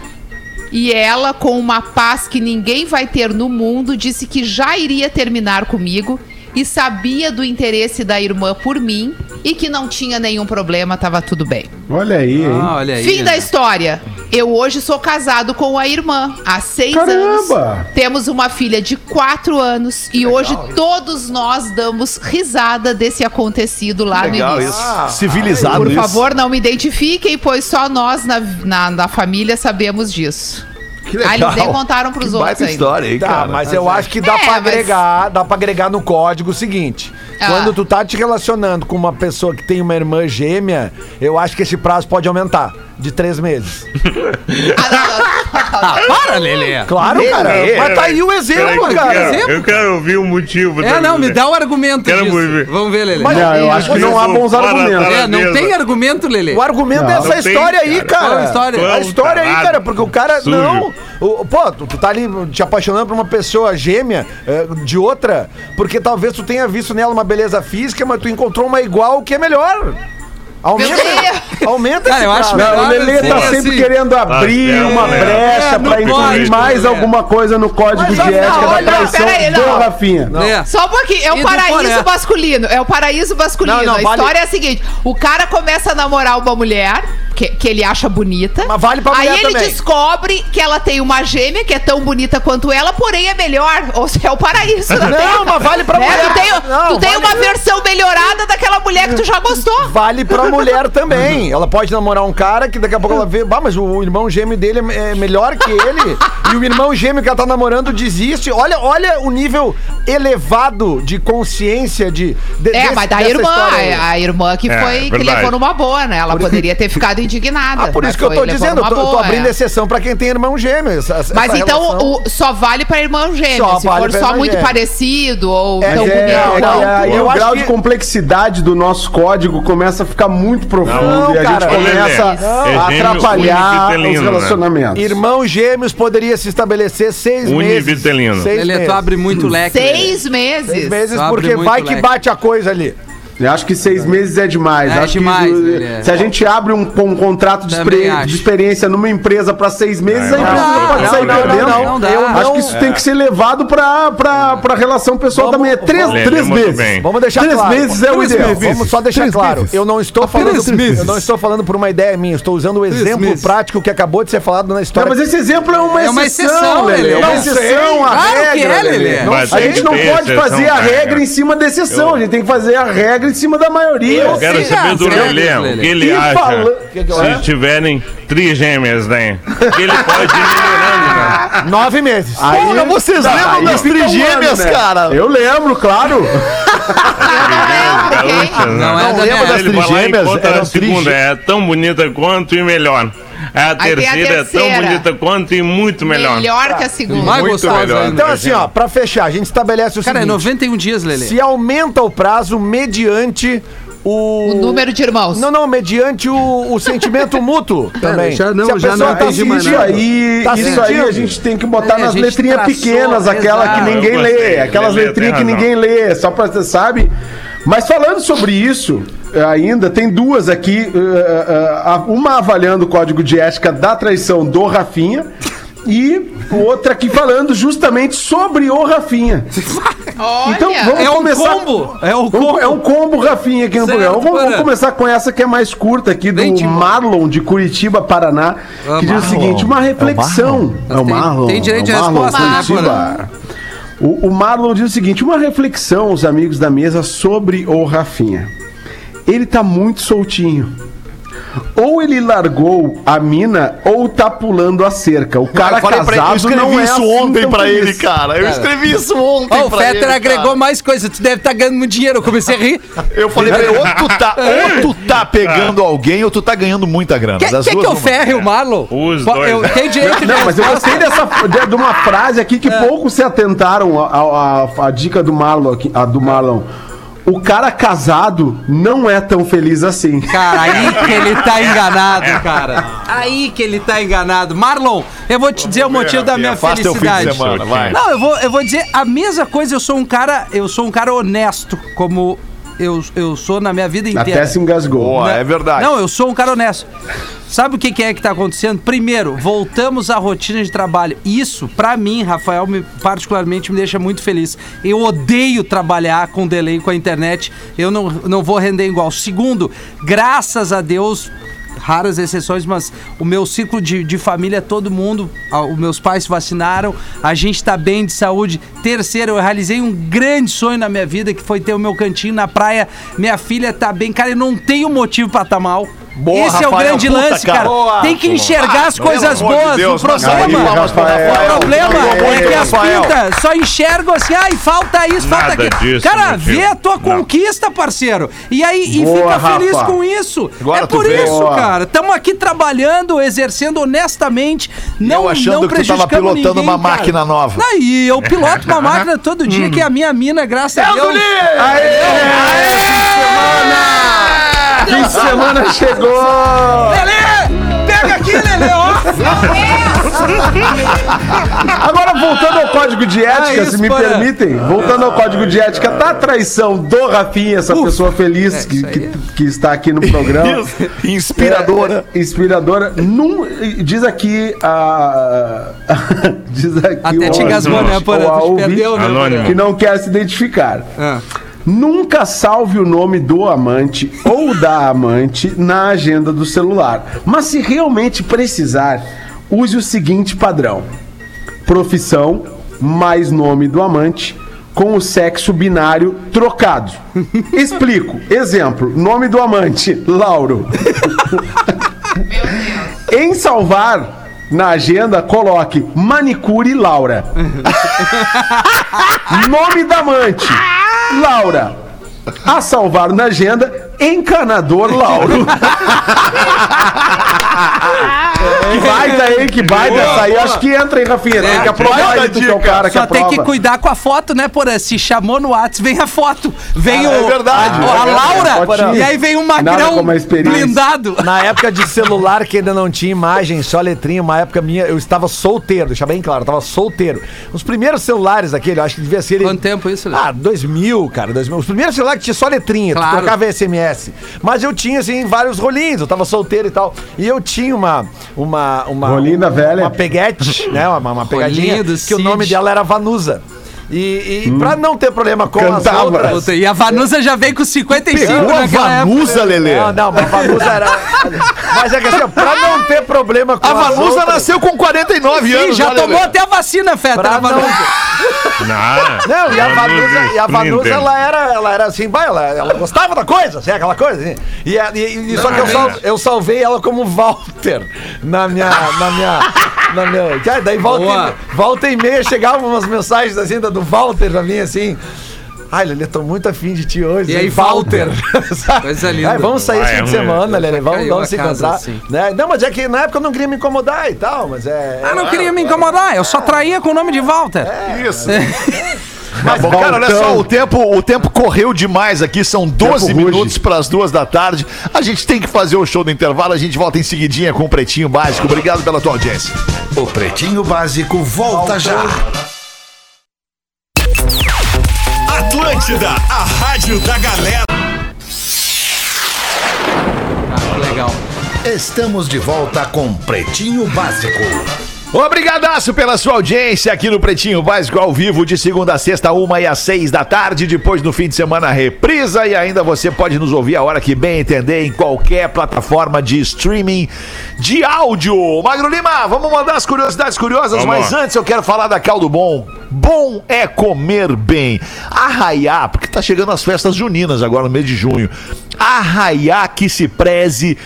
e ela, com uma paz que ninguém vai ter no mundo, disse que já iria terminar comigo e sabia do interesse da irmã por mim e que não tinha nenhum problema, tava tudo bem. Olha aí, hein? Ah, olha aí. Fim da história. Eu hoje sou casado com a irmã há seis Caramba! anos. Temos uma filha de quatro anos e hoje todos nós damos risada desse acontecido lá Legal no início. isso. Civilizado Por isso. favor, não me identifiquem, pois só nós na, na, na família sabemos disso. Que Ah, eles nem contaram pros que outros baita ainda. história aí, Tá, cara. mas eu acho que dá É, pra mas- agregar, dá pra agregar no código o seguinte. Ah. Quando tu tá te relacionando com uma pessoa que tem uma irmã gêmea, eu acho que esse prazo pode aumentar de três meses. Ah, não, Ah, para, Lelê. Claro, cara. Lelê. Mas tá aí o exemplo, eu cara. quero- Eu quero ouvir o motivo. É, não, me dá o argumento Quero disso. ver. Vamos ver, Lelê. Mas- Não, eu acho que não há bons argumentos. É, não tem argumento, Lelê. O argumento é Não, essa não tem, história aí, cara. cara. A história? A história aí, cara, porque o cara. Sujo. Não. O- pô, tu, tu tá ali te apaixonando por uma pessoa gêmea é, de outra, porque talvez tu tenha visto nela uma beleza física, mas tu encontrou uma igual que é melhor. Aumenta, aumenta Cara, eu acho. Não, o melhor Lelê tá assim, sempre assim. querendo abrir certo, uma né? brecha É, não pra incluir pode, mais Lelê. alguma coisa no código Mas, de não, ética da olha, traição peraí, do não. Rafinha. É. Só um pouquinho. É E o do paraíso masculino. É o paraíso masculino. Não, não, a vale- história é a seguinte: o cara começa a namorar uma mulher que, que ele acha bonita. Mas vale pra Aí mulher ele também. descobre que ela tem uma gêmea que é tão bonita quanto ela, porém é melhor. Ou seja, é o paraíso. Não, tem- mas vale pra né? mulher. Tu tem, Não, tu tem vale- uma versão melhorada daquela mulher que tu já gostou. Vale pra mulher também. Ela pode namorar um cara que daqui a pouco ela vê, bah, mas o irmão gêmeo dele é é melhor que ele. e o irmão gêmeo que ela tá namorando desiste. Olha, olha o nível elevado de consciência de. de É, desse- mas da irmã, história aí. a irmã que É, foi que levou numa boa, né? Ela poderia ter ficado indignada. Ah, por isso que eu tô dizendo, eu tô, eu tô boa, abrindo é. exceção pra quem tem irmão gêmeo. essa- essa Mas então relação. o, só vale pra irmão gêmeo. Só se vale for só irmão muito gêmeo. parecido ou É, tão É, bonito. é que não, aí eu o grau que- de complexidade do nosso código começa a ficar muito profundo Não, e a cara. gente começa é a gêmeo atrapalhar os né? relacionamentos. Irmãos gêmeos poderia se estabelecer seis meses. Seis meses. tu abre muito leque. Seis meses. Seis meses, porque vai que bate a coisa ali. Eu acho que seis meses é demais. É acho demais, que, se a gente abre um, um contrato de, experi- acho. de experiência numa empresa para seis meses, Não, a empresa não, pode não, sair não, perdendo. não, não. Eu Acho não- que isso tem que ser levado para pra, pra relação pessoal Vamos- também. É três, vamos- três meses. bem. Vamos deixar Três claro. meses é o Três ideal. Vamos só deixar Três claro. meses. Eu não estou falando. Três meses. Eu não estou falando por uma ideia minha. eu Estou usando o exemplo meses. prático que acabou de ser falado na Não, história. mas esse exemplo é uma É uma exceção, exceção, Lelê. É uma exceção à regra, é. Mas a gente não pode exceção, fazer a regra em cima da exceção. A gente tem que fazer a regra em cima da maioria. Eu quero saber do Lelê, o que ele acha. Se tiverem trigêmeas, né? Que ele pode ir melhorando, né? Nove meses. Porra, vocês Tá, lembram das um trigêmeas, né? cara? Eu lembro, claro. Não é da lembra minha das trigêmeas? é tão bonita quanto e melhor. A terceira é tão bonita quanto e muito melhor. Melhor que a segunda. Mais Muito gostosa melhor. Então, assim, ó, pra fechar, a gente estabelece o Cara, é seguinte: 91 dias, Lelê. se aumenta o prazo mediante o. O número de irmãos. Não, não, mediante o, o sentimento mútuo também. já não- Se a já pessoa não tá sentindo, aí, tá isso aí a gente tem que botar É, nas letrinhas traçou, pequenas, aquela exato. que ninguém lê, aquelas letrinhas que ninguém lê, só pra você sabe. Mas falando sobre isso, eh, ainda tem duas aqui, eh, eh, uma avaliando o código de ética da traição do Rafinha E outra aqui falando justamente sobre o Rafinha. Olha, Então vamos É um começar. combo. É um combo. É um combo Rafinha aqui no Certo, programa. Vamos, vamos começar com essa que é mais curta aqui do de boa. Marlon de Curitiba, Paraná, que diz o Marlon. seguinte: uma reflexão. É o Tem- Marlon. tem direito de é o Marlon, resposta, né, Curitiba. O, o Marlon diz o seguinte: uma reflexão, os amigos da mesa, sobre o Rafinha. Ele tá muito soltinho. Ou ele largou a mina ou tá pulando a cerca. O cara pra ele, eu casado escrevi não é isso assim ontem tão pra ele, cara. Eu escrevi isso ontem Ó, o pra Fetter ele, agregou cara. mais coisa. Tu deve estar ganhando muito dinheiro. Eu comecei a rir. Eu falei pra ele, ou tu tá, ou tu tá pegando alguém ou tu tá ganhando muita grana. Quer, quer que eu ferre o Marlon? Os dois, Eu né? tenho direito Não, mas eu gostei dessa, de, de uma frase aqui É. que poucos se atentaram a dica do Marlon, aqui, a do Marlon. O cara casado não é tão feliz assim. Cara, aí que ele tá enganado, cara. Aí que ele tá enganado. Marlon, eu vou te dizer o motivo da minha Faz teu fim de felicidade. semana, vai. Não, eu vou, eu vou dizer a mesma coisa. Eu sou um cara, eu sou um cara honesto, como eu, eu sou na minha vida inteira. Até se engasgou. Boa, é verdade. Não, eu sou um cara honesto. Sabe o que, que é que tá acontecendo? Primeiro, voltamos à rotina de trabalho. Isso, pra mim, Rafael, me- particularmente me deixa muito feliz. Eu odeio trabalhar com delay com a internet. Eu não, não vou render igual. Segundo, graças a Deus, raras exceções, mas o meu ciclo de, de família, todo mundo, ah, os meus pais se vacinaram, a gente tá bem de saúde. Terceiro, eu realizei um grande sonho na minha vida, que foi ter o meu cantinho na praia. Minha filha tá bem, cara, eu não tenho motivo pra tá mal. Boa, Esse é o Rafael, grande puta, lance, cara. Boa. Tem que enxergar as Pelo coisas amor de boas. Deus, o mas aí, problema, palmas pro Rafael. o problema é que as Rafael. pintas só enxergam assim, ai, falta isso, falta Nada aquilo. disso, Cara, tio. vê a tua Não. conquista, parceiro. E aí e Boa, fica feliz Rafa. com isso. Agora é por isso, Boa. cara. Estamos aqui trabalhando, exercendo honestamente. Não, eu achando não que tu tava prejudicando pilotando ninguém, uma cara. máquina nova. E eu piloto uma máquina todo dia, que é a minha mina, graças a Deus. Fim de semana chegou! Lelê! Pega aqui, Lelê, ó! Agora, voltando ao código de ética, Ah, isso, se me Porã. permitem, voltando ao código de ética, tá a traição do Rafinha, essa pessoa feliz É, que, que, que está aqui no programa. Inspiradora. É, inspiradora. Num, diz aqui a. diz aqui Até o- te engasgou, né, perdeu, né? Anônimo. Que não quer se identificar. Ah. Nunca salve o nome do amante ou da amante na agenda do celular. Mas se realmente precisar, use o seguinte padrão: profissão mais nome do amante com o sexo binário trocado. Explico. Exemplo: nome do amante, Lauro. em salvar na agenda, coloque manicure Laura. Nome da amante, Laura. A salvar na agenda, encanador Lauro. que baita, hein? Que baita. Essa aí acho que entra, hein, Rafinha? Tem que aprovar aí, tu que é o cara que Só tem que cuidar com a foto, né, Porã? Se chamou no WhatsApp, vem a foto. Vem Ah, o, é verdade. a, É. Laura, e aí vem um Nada magrão blindado. Na época de celular que ainda não tinha imagem, só letrinha, uma época minha, eu estava solteiro, deixa bem claro, eu estava solteiro. Os primeiros celulares daquele, eu acho que devia ser. Quanto tempo isso, Léo? Ah, 2000, cara, 2000. Os primeiros celulares que tinha só letrinha, Claro. tu trocava SMS. Mas eu tinha, assim, vários rolinhos, eu tava solteiro e tal. E eu tinha uma. Uma. uma velha. Uma peguete, né? Uma, uma pegadinha. Que o nome dela era Vanusa. E, e pra não ter problema com Cantava. as outras. Puta, E a Vanusa já veio com 55 Pegou a naquela época. Vanusa, Lelê. Não, não, mas a Vanusa era. Mas é que assim, pra não ter problema com A as Vanusa outras- nasceu com 49 Sim, anos. já Lelê. tomou até a vacina, Feta. Pra a não, Vanusa. Não, não, e a Vanusa, e a Vanusa ela era, ela era assim, bah, ela, ela gostava da coisa, assim, aquela coisa. Assim. E, a- e- e só que eu, sal- eu salvei ela como Walter na minha. Na minha na minha daí volta, Boa. e, volta e meia chegavam umas mensagens assim da- do Walter pra mim assim. Ai, Lelê, tô muito afim de ti hoje. E aí, Walter. Coisa linda. Ai, vamos sair esse fim de é semana, Lelê. Vamos, vamos se casa, encontrar. assim. Né? Não, mas é que na época eu não queria me incomodar e tal, mas é. Ah, não queria me incomodar, eu só traía com o nome de Walter. Isso. Mas, bom, cara, olha só, o tempo, o tempo correu demais aqui, são 12 Tempo ruge. minutos para as duas da tarde. A gente tem que fazer o show do intervalo, a gente volta em seguidinha com o Pretinho Básico. Obrigado pela tua audiência. O Pretinho Básico volta já. Atlântida, a rádio da galera. Ah, que legal. Estamos de volta com Pretinho Básico. Obrigadaço pela sua audiência aqui no Pretinho Básico ao vivo, de segunda a sexta, uma e às seis da tarde. Depois, no fim de semana, reprisa. E ainda você pode nos ouvir a hora que bem entender em qualquer plataforma de streaming de áudio. Magro Lima, vamos mandar as curiosidades curiosas, Vamos mas lá. antes eu quero falar da Caldo Bom. Bom é comer bem. Arraiar, porque tá chegando as festas juninas agora no mês de junho. Arraiar que se preze.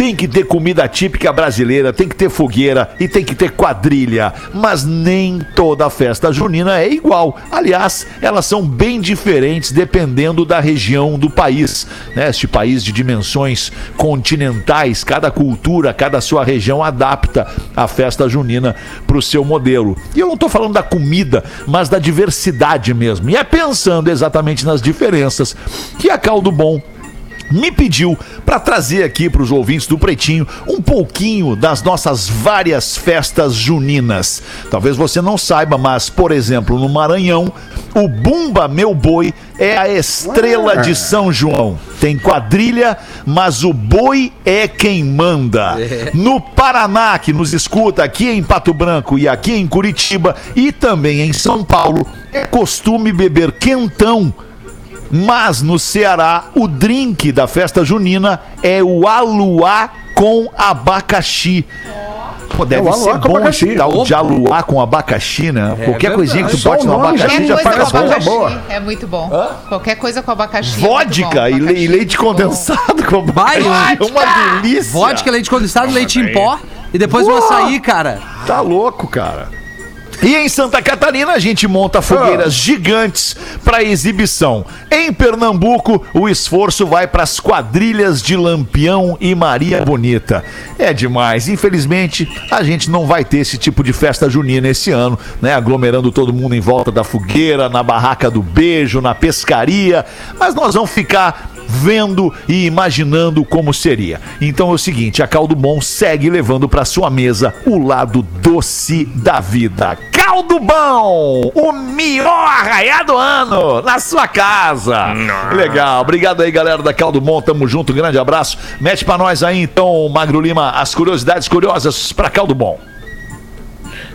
Tem que ter comida típica brasileira, tem que ter fogueira e tem que ter quadrilha. Mas nem toda festa junina é igual. Aliás, elas são bem diferentes dependendo da região do país. Né? Este país de dimensões continentais, cada cultura, cada sua região adapta a festa junina para o seu modelo. E eu não estou falando da comida, mas da diversidade mesmo. E é pensando exatamente nas diferenças que a Caldo Bom me pediu para trazer aqui para os ouvintes do Pretinho um pouquinho das nossas várias festas juninas. Talvez você não saiba, mas, por exemplo, no Maranhão, o Bumba Meu Boi é a estrela de São João. Tem quadrilha, mas o boi é quem manda. No Paraná, que nos escuta aqui em Pato Branco e aqui em Curitiba e também em São Paulo, é costume beber quentão. Mas no Ceará, o drink da festa junina é o aluá com abacaxi. Pô, deve É o ser bom abacaxi. esse tal de aluá com abacaxi, né? Qualquer coisinha que tu Só bote o no abacaxi já coisa fica com bom. coisa abacaxi boa. é muito bom. Qualquer coisa com abacaxi é Vodka e, le- e é leite condensado com abacaxi. Vai. É uma delícia. Vodka, leite condensado, leite em pó e depois um açaí, cara. Tá louco, cara. E em Santa Catarina a gente monta fogueiras gigantes para exibição. Em Pernambuco, o esforço vai para as quadrilhas de Lampião e Maria Bonita. É demais. Infelizmente, a gente não vai ter esse tipo de festa junina esse ano, né? Aglomerando todo mundo em volta da fogueira, na barraca do beijo, na pescaria. Mas nós vamos ficar vendo e imaginando como seria. Então é o seguinte, a Caldo Bom segue levando para sua mesa o lado doce da vida. Caldo Bom, o melhor arraiá do ano na sua casa. Legal, obrigado aí galera da Caldo Bom, tamo junto, grande abraço. Mete pra nós aí então, Magro Lima, as curiosidades curiosas pra Caldo Bom.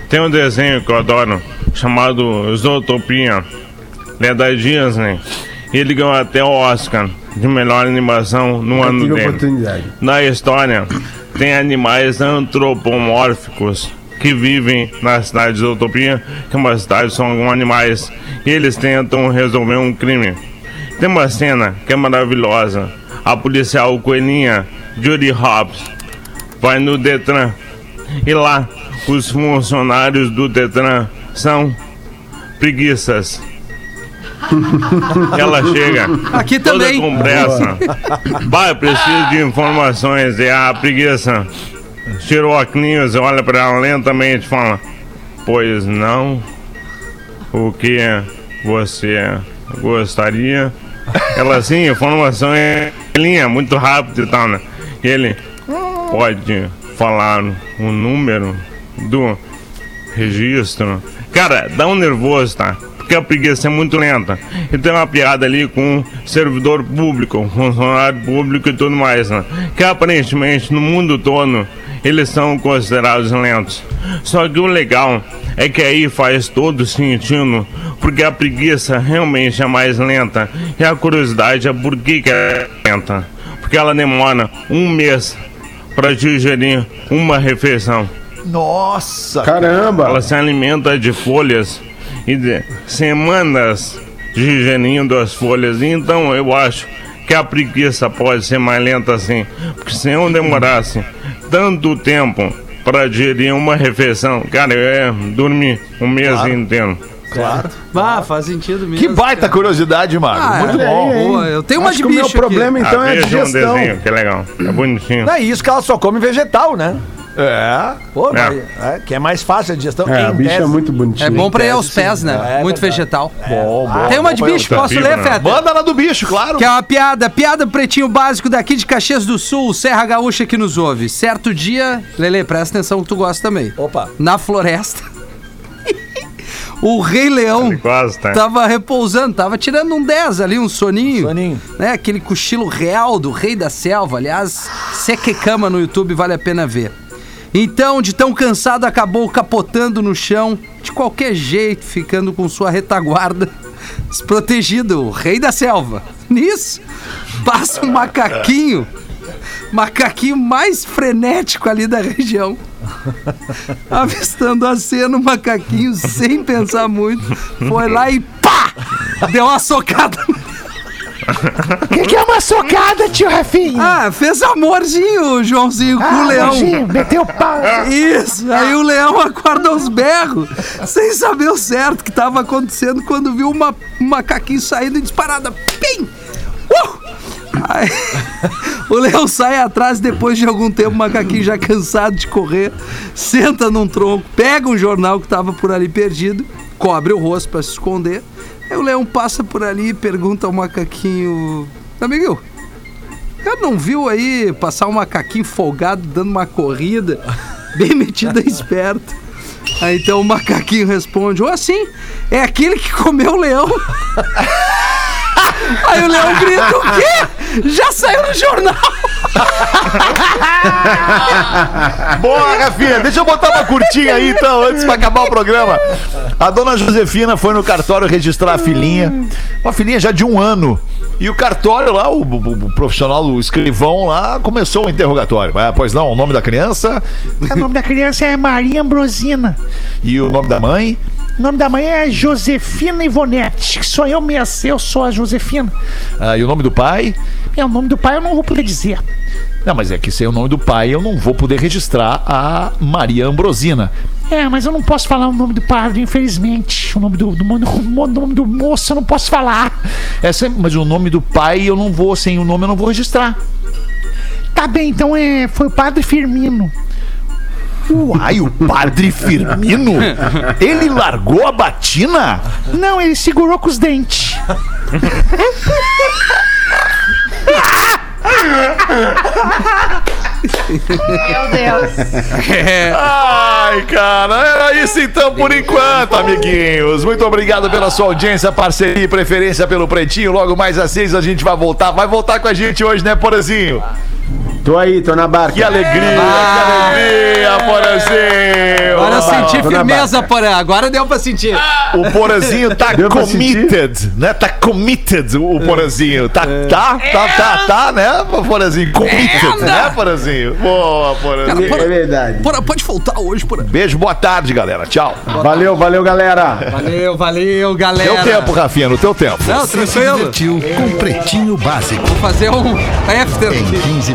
Tem um desenho que eu adoro, chamado Zootopia. Ele é da Disney. Ele ganhou até o Oscar de melhor animação no ano dele. oportunidade. Na história, tem animais antropomórficos que vivem na cidade de Zootopia, que é uma cidade só com animais, e eles tentam resolver um crime. Tem uma cena que é maravilhosa. A policial coelhinha Judy Hobbs vai no Detran e lá os funcionários do Detran são preguiças. Ela chega Aqui toda também. com pressa. Vai, preciso de informações. E a preguiça tirou a óculos, olha para ela lentamente e fala: Pois não, o que você gostaria? Ela assim, informação é linha, muito rápido e tal, né? Ele pode falar o número do registro. Cara, dá um nervoso, tá? Porque a preguiça é muito lenta. E tem uma piada ali com servidor público, funcionário público e tudo mais, né? Que aparentemente no mundo todo eles são considerados lentos. Só que o legal é que aí faz todo sentido, porque a preguiça realmente é mais lenta. E a curiosidade é por que, que é lenta. Porque ela demora um mês para digerir uma refeição. Nossa! Caramba! Ela se alimenta de folhas e de semanas digerindo as folhas. Então eu acho que a preguiça pode ser mais lenta assim. Porque se eu demorasse tanto tempo para digerir uma refeição, cara, eu ia dormir um mês inteiro. Ah, faz sentido mesmo. Que baita curiosidade, Magro. Ah, Muito é. bom. Boa, eu tenho uma Acho de que o meu bicho problema aqui. então ah, é a veja um digestão. desenho, que legal. É bonitinho. Não é isso que ela só come vegetal, né? É. Pô, É. mas- é, que é mais fácil a digestão. É, em a bicha é tese. muito bonitinha. É bom pra ir aos pés, sim. né? É Muito verdade. vegetal. Bom, bom. Tem uma de bicho, posso ler, né? Feta? Manda lá do bicho, claro. Que é uma piada, piada pretinho básico daqui de Caxias do Sul, Serra Gaúcha que nos ouve. Certo dia, Lele, presta atenção que tu gosta também. Opa. Na floresta, o Rei Leão gosta. tava repousando, tava tirando um 10 ali, um soninho. Soninho. Né? Aquele cochilo real do Rei da Selva. Aliás, Seque Cama no YouTube vale a pena ver. Então, de tão cansado, acabou capotando no chão, de qualquer jeito, ficando com sua retaguarda desprotegido, o rei da selva. Nisso, passa um macaquinho, macaquinho mais frenético ali da região. Avistando a cena, o macaquinho, sem pensar muito, foi lá e pá! Deu uma socada. O que, que é uma socada, tio Rafinha? Ah, fez amorzinho, Joãozinho, com o leão. Imagina, meteu pau. Isso, aí o leão acorda aos berros, sem saber o certo que estava acontecendo quando viu uma, um macaquinho saindo em disparada. Pim! Uh! Aí, o leão sai atrás, depois de algum tempo, o macaquinho já cansado de correr, senta num tronco, pega um jornal que estava por ali perdido, cobre o rosto para se esconder. Aí o leão passa por ali e pergunta ao macaquinho: Amiguinho, cara não viu aí passar um macaquinho folgado dando uma corrida, bem metido e esperto? Aí então o macaquinho responde: Ô assim, é aquele que comeu o leão. Aí o leão grita: O quê? Já saiu no jornal! Boa, Rafinha. Deixa eu botar uma curtinha aí, então, antes pra acabar o programa. A dona Josefina foi no cartório registrar a filhinha. Uma filhinha já de um ano. E o cartório lá, o, o- o profissional, o escrivão lá, começou o interrogatório. Ah, pois não, o nome da criança O nome da criança é Maria Ambrosina. e o nome da mãe. O nome da mãe é Josefina Ivonete. que Sou eu mesmo, eu sou a Josefina. Ah, e o nome do pai. É o nome do pai, eu não vou poder dizer. Não, mas é que sem o nome do pai eu não vou poder registrar a Maria Ambrosina. É, mas eu não posso falar o nome do padre, infelizmente. O nome do, do, mo- o nome do moço eu não posso falar. Essa, mas o nome do pai eu não vou, sem o nome eu não vou registrar. Tá bem, então é, foi o padre Firmino. Uai, o padre Firmino? Ele largou a batina? Não, ele segurou com os dentes. Meu Deus. Ai, cara, era isso então por enquanto, amiguinhos. Muito obrigado pela sua audiência, parceria e preferência pelo Pretinho. Logo mais às seis a gente vai voltar. Vai voltar com a gente hoje, né, Porazinho? Tô aí, tô na barca. Que alegria, que alegria, Porazinho. Agora eu senti firmeza, porém. Agora deu pra sentir. O Porazinho tá Deu committed, né? Tá committed o Porazinho. Tá, tá, tá, tá, tá, né, Porazinho? Committed, né, Porazinho? Boa, Porazinho. É verdade. Porra, pode faltar hoje, porra. Beijo, boa tarde, galera. Tchau. Valeu, valeu, galera. Valeu, valeu, galera. Teu tempo, Rafinha, no teu tempo. Não, Você se tranquilo. divertiu com Pretinho Básico. Vou fazer um after. Em 15